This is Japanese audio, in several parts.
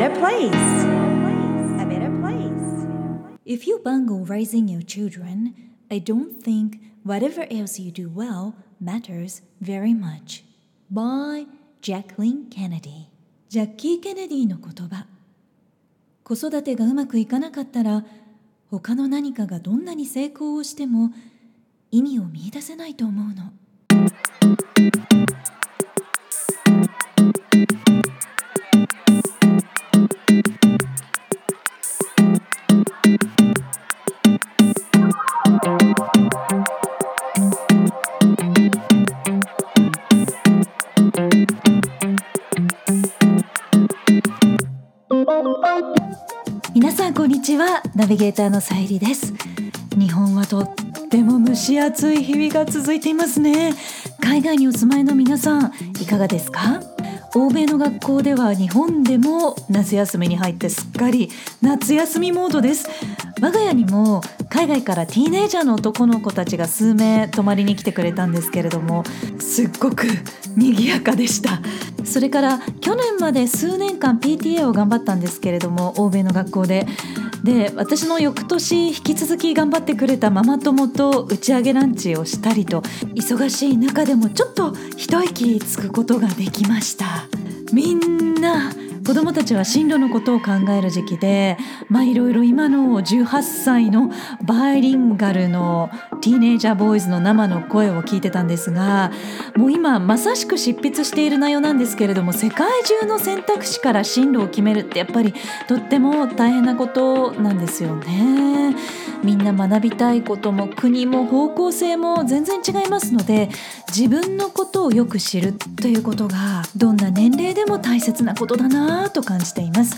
better place. A better place. If you bungle raising your children, I don't think whatever else you do well matters very much. By Jacqueline Kennedy ジャッキー・ケネディの言葉子育てがうまくいかなかったら他の何かがどんなに成功をしても意味を見出せないと思うの。にちはナビゲーターのさゆりです。日本はとっても蒸し暑い日々が続いていますね。海外にお住まいの皆さんいかがですか？欧米の学校では日本でも夏休みに入ってすっかり夏休みモードです。我が家にも海外からティーネイジャーの男の子たちが数名泊まりに来てくれたんですけれどもすっごく賑やかでした。それから去年まで数年間 PTA を頑張ったんですけれども欧米の学校で。で私の翌年引き続き頑張ってくれたママ友と打ち上げランチをしたりと忙しい中でもちょっと一息つくことができました。みん子どもたちは進路のことを考える時期でまあいろいろ今の18歳のバイリンガルのティーネイジャーボーイズの生の声を聞いてたんですがもう今まさしく執筆している内容なんですけれども世界中の選択肢から進路を決めるってやっぱりとっても大変なことなんですよね。みんな学びたいことも国も方向性も全然違いますので自分のことをよく知るということがどんな年齢でも大切なことだなと感じています。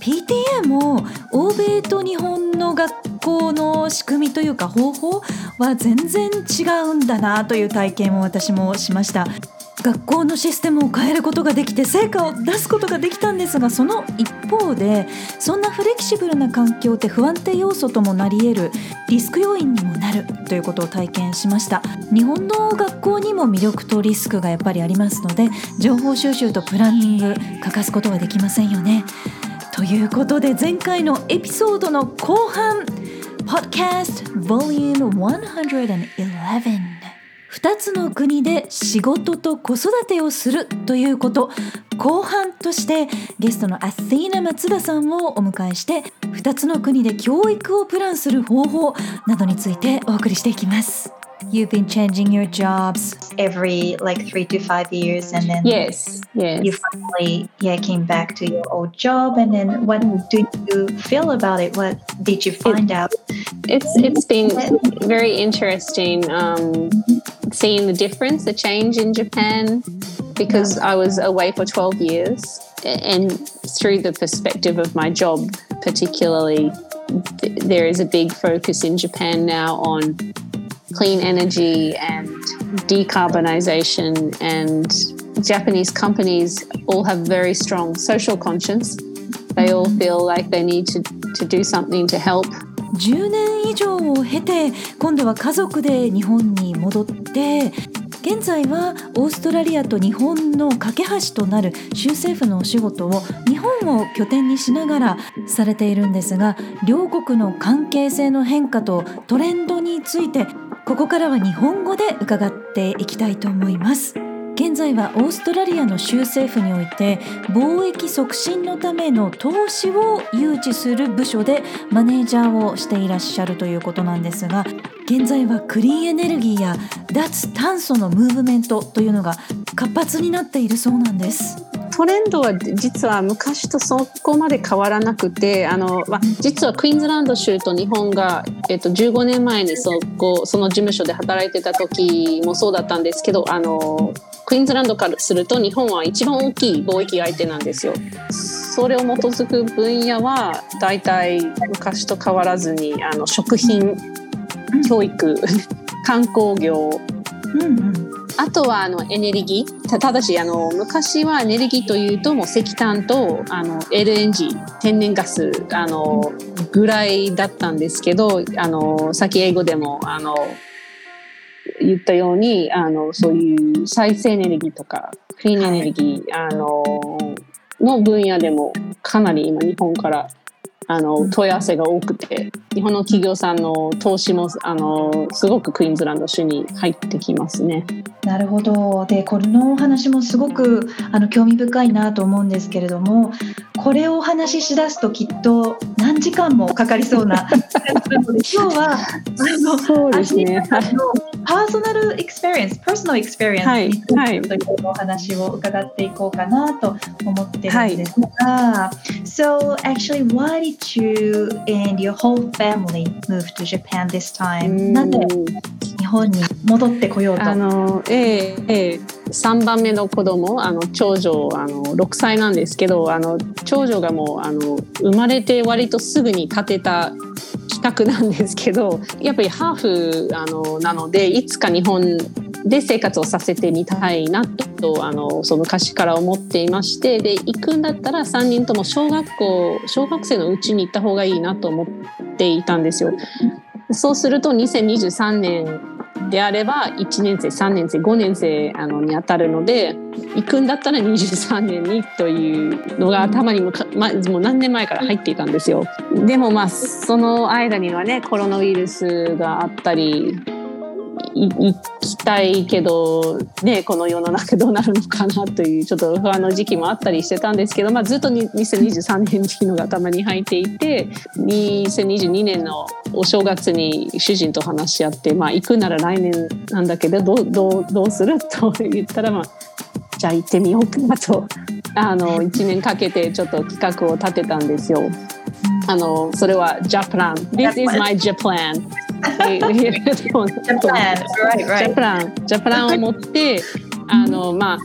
PTA も欧米と日本の学校の仕組みというか方法は全然違うんだなという体験を私もしました学校のシステムを変えることができて成果を出すことができたんですがその一方でそんなフレキシブルな環境って不安定要素ともなり得るリスク要因にもなるということを体験しました。日本の学校にも魅力とリスクがやっぱりありますので情報収集とプランニング欠かすことはできませんよね。ということで前回のエピソードの後半 Podcast Volume 111 2つの国で仕事と子育てをするということ。後半としてゲストのアスティーナ松田さんをお迎えして2つの国で教育をプランする方法などについてお送りしていきます。You've been changing your jobs every like three to five years and then Yes, yes. you finally yeah came back to your old job and then what did you feel about it what did you find out It's it's been very interesting um, seeing the difference, the change in Japan, because I was away for twelve years, and through the perspective of my job, particularly, th- there is a big focus in Japan now on clean energy and decarbonization and Japanese companies all have very strong social conscience. They all feel like they need to, to do something to help 10年以上を経て今度は家族で日本に戻って 現在はオーストラリアと日本の架け橋となる州政府のお仕事を日本を拠点にしながらされているんですが両国の関係性の変化とトレンドについてここからは日本語で伺っていきたいと思います。現在はオーストラリアの州政府において貿易促進のための投資を誘致する部署でマネージャーをしていらっしゃるということなんですが現在はクリーンエネルギーや脱炭素のムーブメントというのが活発になっているそうなんです。トレンドは実は昔とそこまで変わらなくてあの、まあ、実はクイーンズランド州と日本が、えっと、15年前にそこその事務所で働いてた時もそうだったんですけどあのクイーンズランドからすると日本は一番大きい貿易相手なんですよ。それを基づく分野は大体昔と変わらずにあの食品教育 観光業。うんうん。あとはあのエネルギー。たただしあの昔はエネルギーというともう石炭とあの LNG 天然ガスあのぐらいだったんですけどあのさっき英語でもあの言ったようにあのそういう再生エネルギーとかクリーンエネルギーあのの分野でもかなり今日本からあの問い合わせが多くて日本の企業さんの投資もあのすごくクイーンズランド州に入ってきますね。なるほどでこのお話もすごくあの興味深いなと思うんですけれどもこれをお話ししだすときっと何時間もかかりそうな 今日はあのそうですね。personal experience、personal experience についてというお話を伺っていこうかなと思ってるんですが、はい、So actually, why did you and your whole family move to Japan this time? なぜ日本に戻ってこようと？あのえー、えー3番目の子供あの長女あの6歳なんですけどあの長女がもうあの生まれて割とすぐに建てた企画なんですけどやっぱりハーフあのなのでいつか日本で生活をさせてみたいなとあのその昔から思っていましてで行くんだったら3人とも小学校小学生のうちに行った方がいいなと思っていたんですよ。そうすると2023年であれば1年生3年生5年生あのにあたるので行くんだったら23年にというのが頭にもか、ま、もう何年前から入っていたんですよ。でもまあその間にはねコロナウイルスがあったり行きたいけど、ね、この世の中どうなるのかなというちょっと不安の時期もあったりしてたんですけど、まあ、ずっと2023年っていうのが頭に入っていて2022年のお正月に主人と話し合って、まあ、行くなら来年なんだけどどうどうどうすると言ったら、まあ、じゃあ行ってみようかなとあの1年かけてちょっと企画を立てたんですよ。あのそれは Japan This is my Japan ジャパンジャパンを持ってあのまあ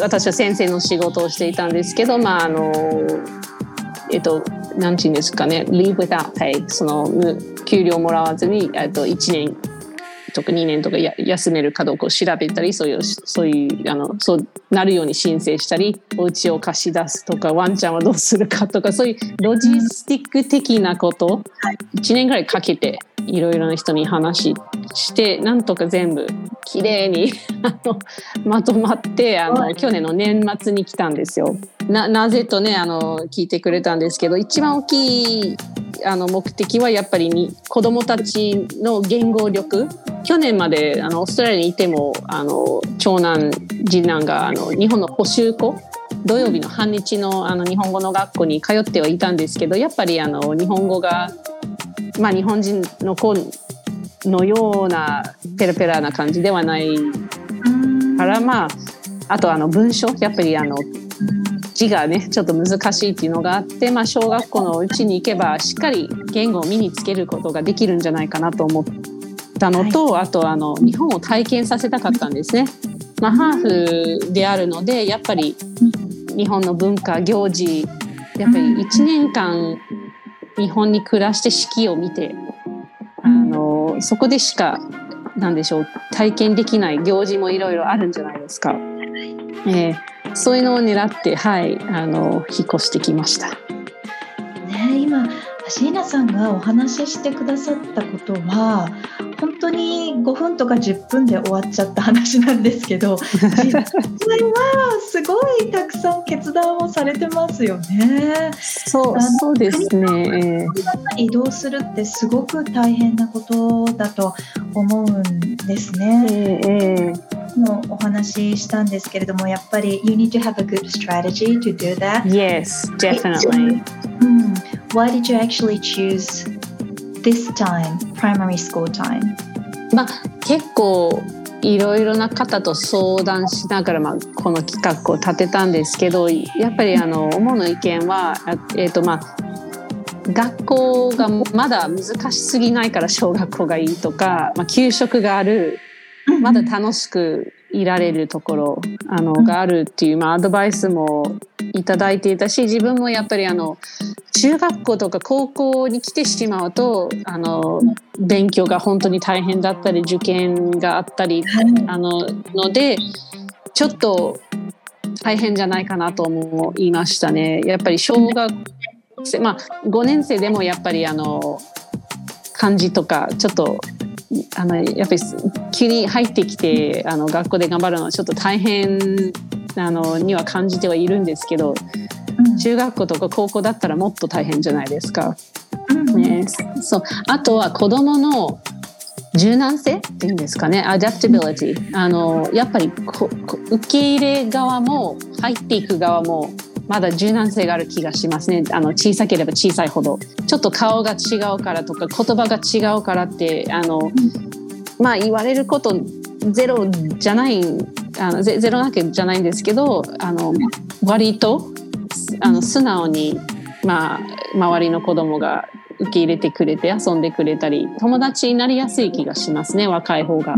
私は先生の仕事をしていたんですけどまああのえっと何て言うんですかね。Leave without pay その給料もらわずにと1年とか2年とかや休めるかどうかを調べたりそういうそういうあのそうなるように申請したりお家を貸し出すとかワンちゃんはどうするかとかそういうロジスティック的なこと。1年ぐらいかけていろいろな人に話してなんとか全部きれいに まとまってあの去年の年末に来たんですよ。ななぜとねあの聞いてくれたんですけど一番大きいあの目的はやっぱりに子どもたちの言語力。去年まであのオーストラリアにいてもあの長男次男があの日本の補習校。土曜日の半日のあの日本語の学校に通ってはいたんですけどやっぱりあの日本語がまあ、日本人の子のようなペラペラな感じではないからまああとあの文章。やっぱりあの字がねちょっと難しいっていうのがあって、まあ、小学校のうちに行けばしっかり言語を身につけることができるんじゃないかなと思ったのと、はい、あとあの日本を体験させたかったんですね。まあ、ハーフであるのでやっぱり日本の文化行事やっぱり1年間日本に暮らして四季を見てあのそこでしか何でしょう体験できない行事もいろいろあるんじゃないですか。えー、そういうのを狙ってはいあの引っ越してきました。ね今シーナさんがお話ししてくださったことは本当に5分とか10分で終わっちゃった話なんですけど 実際はすごいたくさん決断をされてますよね。そうそうですね。移動するってすごく大変なことだと思うんですね。えーもお話ししたんですけれども、やっぱり You need to have a good strategy to do that. Yes, definitely. Why did you actually choose this time, primary school time? まあ結構いろいろな方と相談しながら、まあ、この企画を立てたんですけどやっぱりあの主の意見は、えーとまあ、学校がまだ難しすぎないから小学校がいいとか、まあ、給食があるまだ楽しくいられるところあのがあるっていう、まあ、アドバイスもいただいていたし自分もやっぱりあの中学校とか高校に来てしまうとあの勉強が本当に大変だったり受験があったり、あののでちょっと大変じゃないかなと思いましたね。やっぱり小学生まあ5年生でもやっぱりあの漢字とかちょっとあのやっぱり急に入ってきてあの学校で頑張るのはちょっと大変あのには感じてはいるんですけど、うん、中学校とか高校だったらもっと大変じゃないですか。ね、そう。あとは子どもの柔軟性っていうんですかね。アダプタビリティあのやっぱりこ受け入れ側も入っていく側もまだ柔軟性がある気がしますね。あの小さければ小さいほど。ちょっと顔が違うからとか言葉が違うからってあの、まあ言われることゼロじゃないあのゼゼロなわけじゃないんですけどあの割とあの素直に、まあ、周りの子供が受け入れてくれて遊んでくれたり友達になりやすい気がしますね若い方が。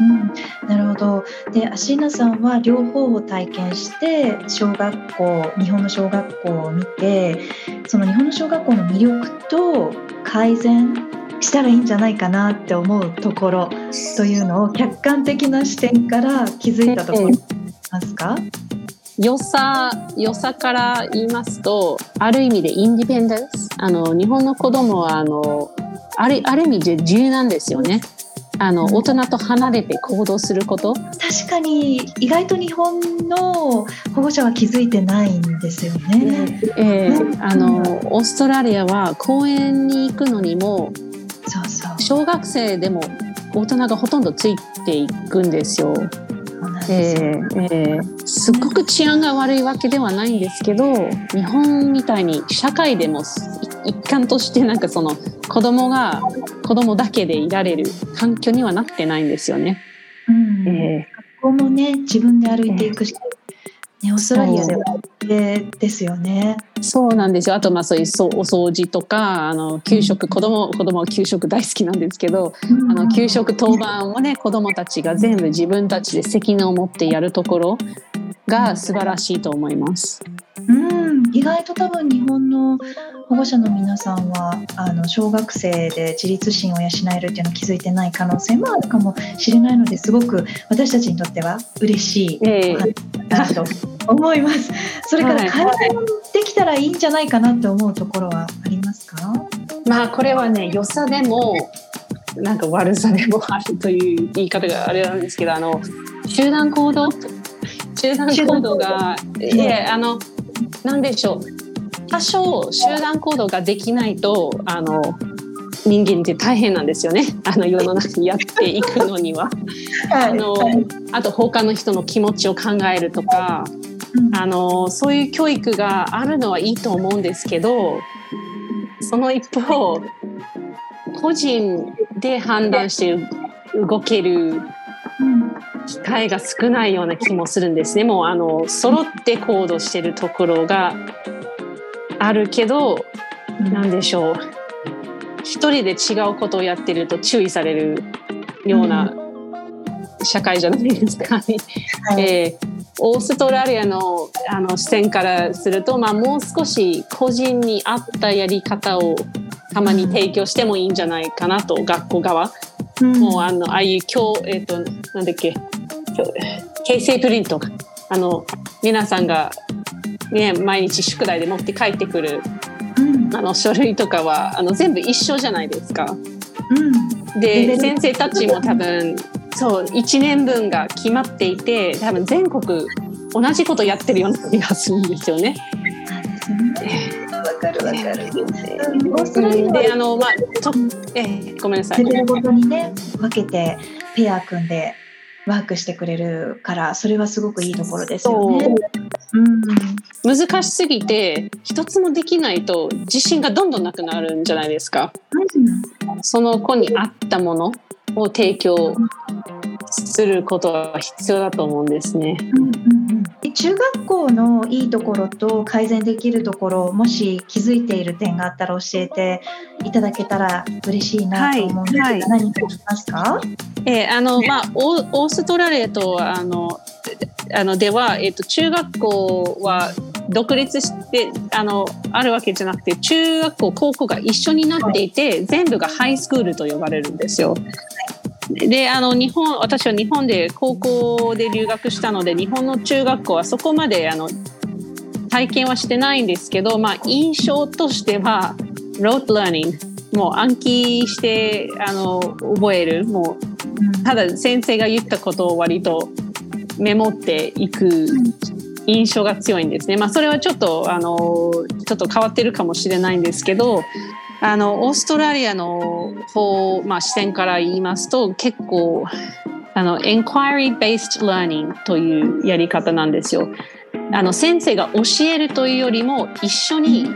うん、なるほど。でアシーナさんは両方を体験して小学校日本の小学校を見てその日本の小学校の魅力と改善したらいいんじゃないかなって思うところというのを客観的な視点から気づいたところますか、良さ良さから言いますとある意味でインディペンデンス？あの日本の子供はあのあるある意味で自由なんですよね。あの大人と離れて行動すること確かに意外と日本の保護者は気づいてないんですよね。えー、あのオーストラリアは公園に行くのにもそうそう小学生でも大人がほとんどついていくんですよ。えー、えー、すっごく治安が悪いわけではないんですけど日本みたいに社会でも一環としてなんかその子供が子供だけでいられる環境にはなってないんですよね。うん。えー、学校もね自分で歩いていくし、ね、オーストラリアではですよね。そうなんですよ。あとまあそういうそうお掃除とかあの給食、うん、子供子供は給食大好きなんですけど、うん、あの給食当番もね子供たちが全部自分たちで責任を持ってやるところが素晴らしいと思います。うん、意外と多分日本の保護者の皆さんはあの小学生で自立心を養えるっていうのを気づいてない可能性もあるかもしれないのですごく私たちにとっては嬉しいだと思います。それから改善できたらいいんじゃないかなって思うところはありますか？まあこれはね良さでもなんか悪さでもあるという言い方があれなんですけどあの集団行動？集団行動がいえあの何でしょう多少集団行動ができないとあの人間って大変なんですよね あの世の中にやっていくのには。あの、あと他の人の気持ちを考えるとか、あのそういう教育があるのはいいと思うんですけどその一方個人で判断して動ける機会が少ないような気もするんですね。もうあの揃って行動してるところがあるけど何でしょう。一人で違うことをやってると注意されるような社会じゃないですか、はい、えー、オーストラリアのあの視点からすると、まあ、もう少し個人に合ったやり方をたまに提供してもいいんじゃないかなと、学校側、うん、もうあのああいう今日、えっ、ー、となんだっけ。形成プリントあの皆さんがね、毎日宿題で持って帰ってくる、うん、あの書類とかはあの全部一緒じゃないですか。うん、で先生たちも多分そう1年分が決まっていて多分全国同じことやってるような気がするんですよね。わかるわかる。であのまあとえごめんなさい。ごとにね分けてペア組んでワークしてくれるからそれはすごくいいところですよね。うん、難しすぎて一つもできないと自信がどんどんなくなるんじゃないですか。うん、その子に合ったものを提供することは必要だと思うんですね。うんうんうん、中学校のいいところと改善できるところもし気づいている点があったら教えていただけたら嬉しいなと思うんですが、はいはい、何かありますか、えー、あのまあオーストラリアとあのあのでは、えーと、中学校は独立してあのあるわけじゃなくて中学校高校が一緒になっていて全部がハイスクールと呼ばれるんですよ。であの日本私は日本で高校で留学したので日本の中学校はそこまであの体験はしてないんですけど、まあ、印象としてはロードラーニングもう暗記してあの覚えるもうただ先生が言ったことを割とメモっていく印象が強いんですね。まあ、それはちょっとあのちょっと変わってるかもしれないんですけどあのオーストラリアの方、まあ、視点から言いますと結構あの Inquiry Based Learning というやり方なんですよ。あの先生が教えるというよりも一緒に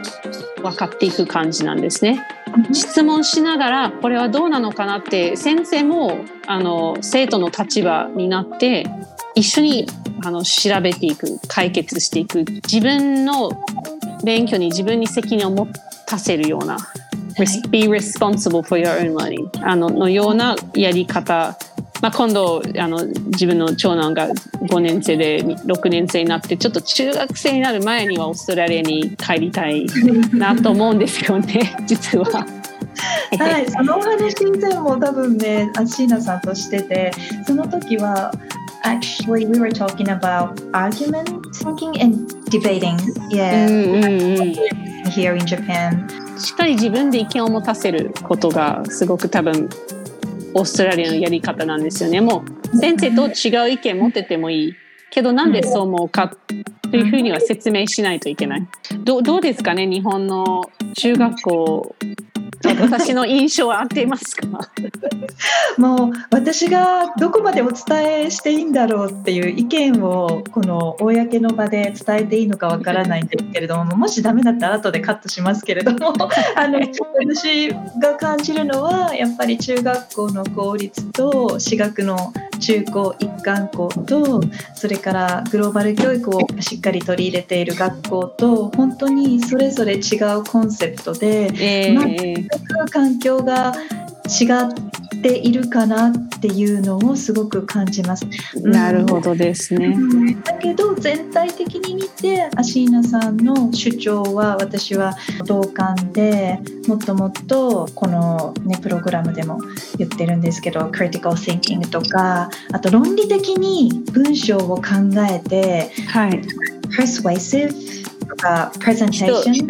分かっていく感じなんですね。質問しながらこれはどうなのかなって先生もあの生徒の立場になって一緒にあの調べていく解決していく自分の勉強に自分に責任を持たせるような、はい、be responsible for your own learning あののようなやり方まあ、今度あの自分の長男が5年生で6年生になってちょっと中学生になる前にはオーストラリアに帰りたいなと思うんですよね実は。はい、そのお話以前も多分ねアシーナさんとしててその時は actually we were talking about argument thinking and debating yeah、here in Japan しっかり自分で意見を持たせることがすごく多分オーストラリアのやり方なんですよね。もう先生と違う意見持っててもいいけどなんでそう思うかというふうには説明しないといけない。どどうですかね日本の中学校私の印象は合っていますか？もう私がどこまでお伝えしていいんだろうっていう意見をこの公の場で伝えていいのかわからないんですけれどももしダメだったら後でカットしますけれども あの私が感じるのはやっぱり中学校の公立と私学の中高一貫校とそれからグローバル教育をしっかり取り入れている学校と本当にそれぞれ違うコンセプトで、えー、全く環境が違っているかなっていうのをすごく感じます。なるほどですね。だけど全体的に見てアシーナさんの主張は私は同感でもっともっとこの、ね、プログラムでも言ってるんですけどクリティカル・シンキングとかあと論理的に文章を考えて、はい、persuasive とかプレゼンテーショ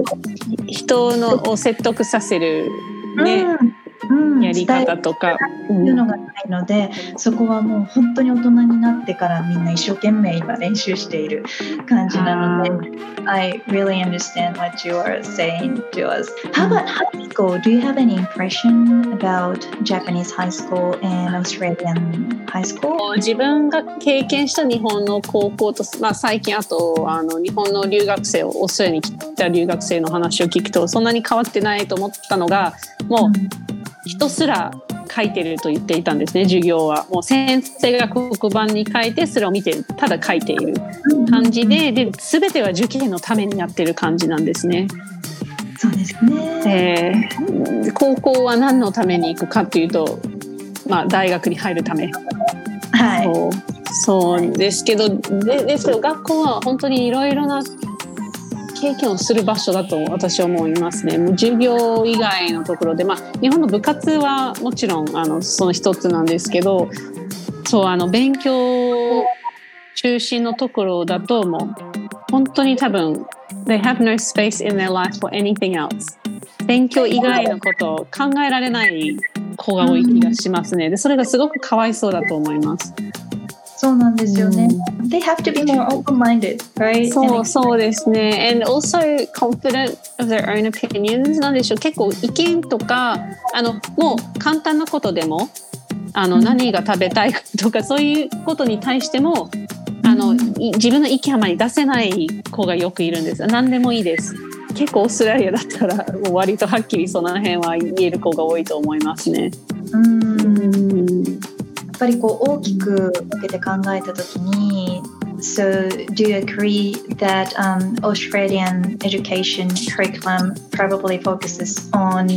ン人のを説得させるね、うんやり方とか。いうのがないので、うん、そこはもう本当に大人になってからみんな一生懸命今練習している感じなので。I really understand what you are saying to us. How about high school? Do you have any impression about Japanese high school and Australian high school? 自分が経験した日本の高校と、まあ、最近あとあの日本の留学生をオーストラリアに来た留学生の話を聞くとそんなに変わってないと思ったのがもう、うん人すら書いてると言っていたんですね授業は。もう先生が黒板に書いてそれを見てただ書いている感じでで全ては受験のためになってる感じなんですね。そうですね、えー、高校は何のために行くかというと、まあ、大学に入るため。はい、そう。そうですけどでですけど学校は本当にいろいろな経験をする場所だと私は思いますね。もう授業以外のところで、まあ、日本の部活はもちろんあのその一つなんですけどそうあの勉強中心のところだともう本当に多分 They have no space in their life for anything else 勉強以外のことを考えられない子が多い気がしますね。でそれがすごくかわいそうだと思います。そうなんですよね。They have to be more open-minded, right? そうそうですね。And also confident of their own opinions なんでしょう。結構意見とか、あの、もう簡単なことでも、あの、何が食べたいとか、そういうことに対しても、あの、自分の意見あまり出せない子がよくいるんです。何でもいいです。結構オーストラリアだったら、割とはっきりその辺は言える子が多いと思いますね。うんぱりこう大きく分けて考えたときに So, do you agree that um, Australian education curriculum probably focuses on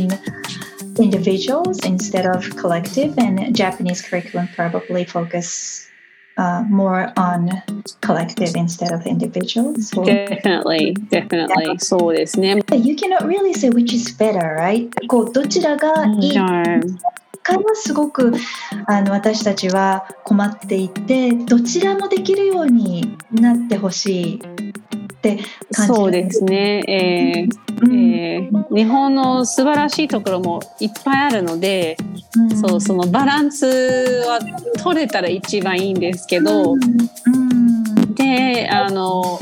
individuals instead of collective, and Japanese curriculum probably focus uh, more on collective instead of individuals? Definitely, definitely. そうですね。You cannot really say which is better, right? こうどちらがいい。No. 回はすごくあの私たちは困っていてどちらもできるようになってほしいっって感じそうですね、えー、うん、えー、日本の素晴らしいところもいっぱいあるので、うん、そうそのバランスは取れたら一番いいんですけど、うん、であの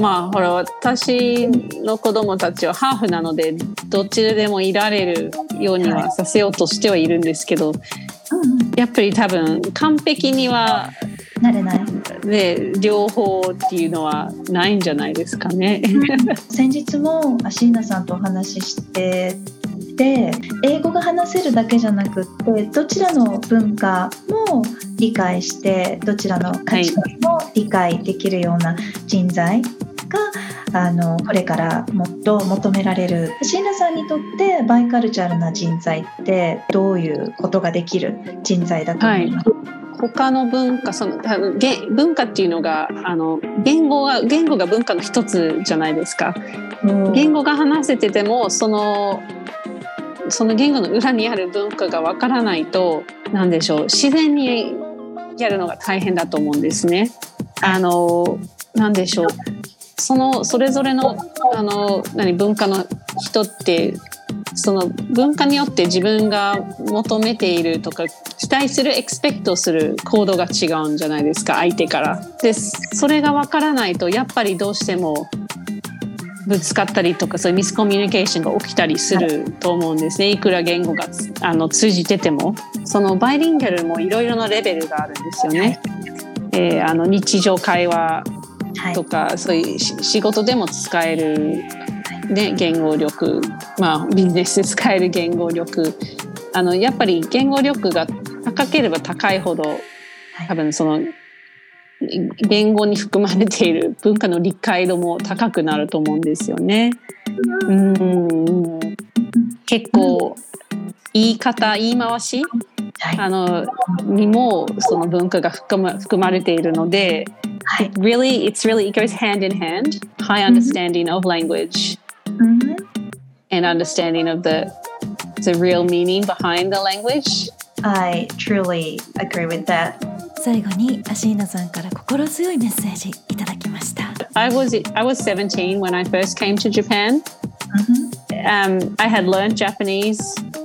まあほら私の子供たちはハーフなのでどっちでもいられるようにはさせようとしてはいるんですけど、やっぱり多分完璧にはなれない。で両方っていうのはないんじゃないですかね。先日もアシーナさんとお話ししてて英語が話せるだけじゃなくってどちらの文化も理解してどちらの価値観も理解できるような人材が、あのこれからもっと求められる。椎名さんにとってバイカルチャルな人材ってどういうことができる人材だと思います？か、はい。他の文化その文化っていうのがあの言語が言語が文化の一つじゃないですか。言語が話せててもそのその言語の裏にある文化がわからないと何でしょう。自然にやるのが大変だと思うんですね。あの何でしょうそのそれぞれのあの何文化の人ってその文化によって自分が求めているとか期待するエクスペクトする行動が違うんじゃないですか相手から。でそれが分からないとやっぱりどうしてもぶつかったりとかそういうミスコミュニケーションが起きたりすると思うんですねいくら言語があの通じててもそのバイリンガルもいろいろなレベルがあるんですよね。えー、あの日常会話とか、はい、そういう仕事でも使えるね、言語力、まあ、ビジネスで使える言語力。あのやっぱり言語力が高ければ高いほど多分その言語に含まれている文化の理解度も高くなると思うんですよね。うん。結構言い方言い回し、あのにもその文化が含ま含まれているので、it really it's really it goes hand in hand high understanding of language mm-hmm. and understanding of the the real meaning behind the language. I truly agree with that. 最後にアシーナさんから心強いメッセージいただきました。I was I was 17 when I first came to Japan. Mm-hmm. Um, I had learned Japanese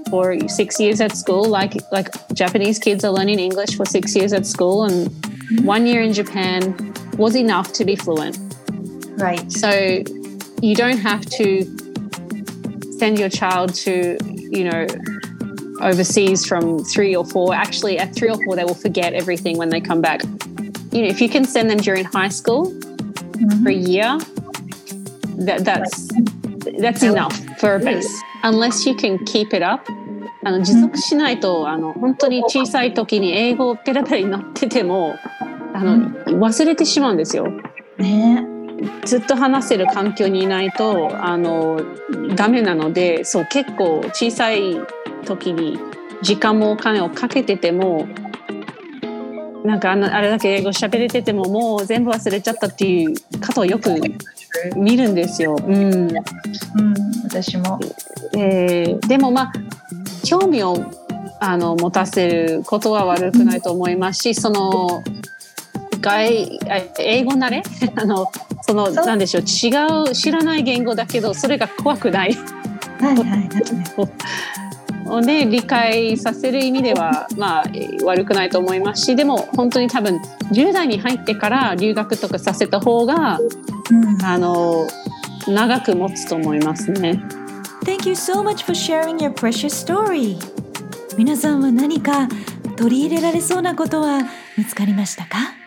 for six years at school, like like Japanese kids are learning English for six years at school, and mm-hmm. one year in Japan was enough to be fluent. Right. So you don't have to send your child to, you know, overseas from three or four. Actually, at three or four, they will forget everything when they come back. You know, if you can send them during high school mm-hmm. for a year, that, that's that's enough for a base. Unless you can keep it up. あの持続しないと、あの本当に小さい時に英語ペラペラになっててもあの、忘れてしまうんですよ。ねずっと話せる環境にいないとあのダメなのでそう結構小さい時に時間もお金をかけててもなんかあのあれだけ英語喋れててももう全部忘れちゃったっていう方をよく見るんですよ。うん、うん、私も、えー、でもまあ興味をあの持たせることは悪くないと思いますしその外英語慣れ？あのそのなんでしょう？違う知らない言語だけどそれが怖くない。はいはい、で理解させる意味ではまあ悪くないと思いますしでも本当に多分10代に入ってから留学とかさせた方が、うん、あの長く持つと思いますね。Thank you so much for sharing your precious story. 皆さんは何か取り入れられそうなことは見つかりましたか？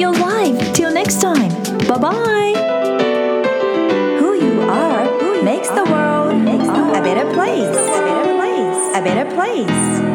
Your life. Till next time. Bye bye Who you are makes the world a better place. A better place. A better place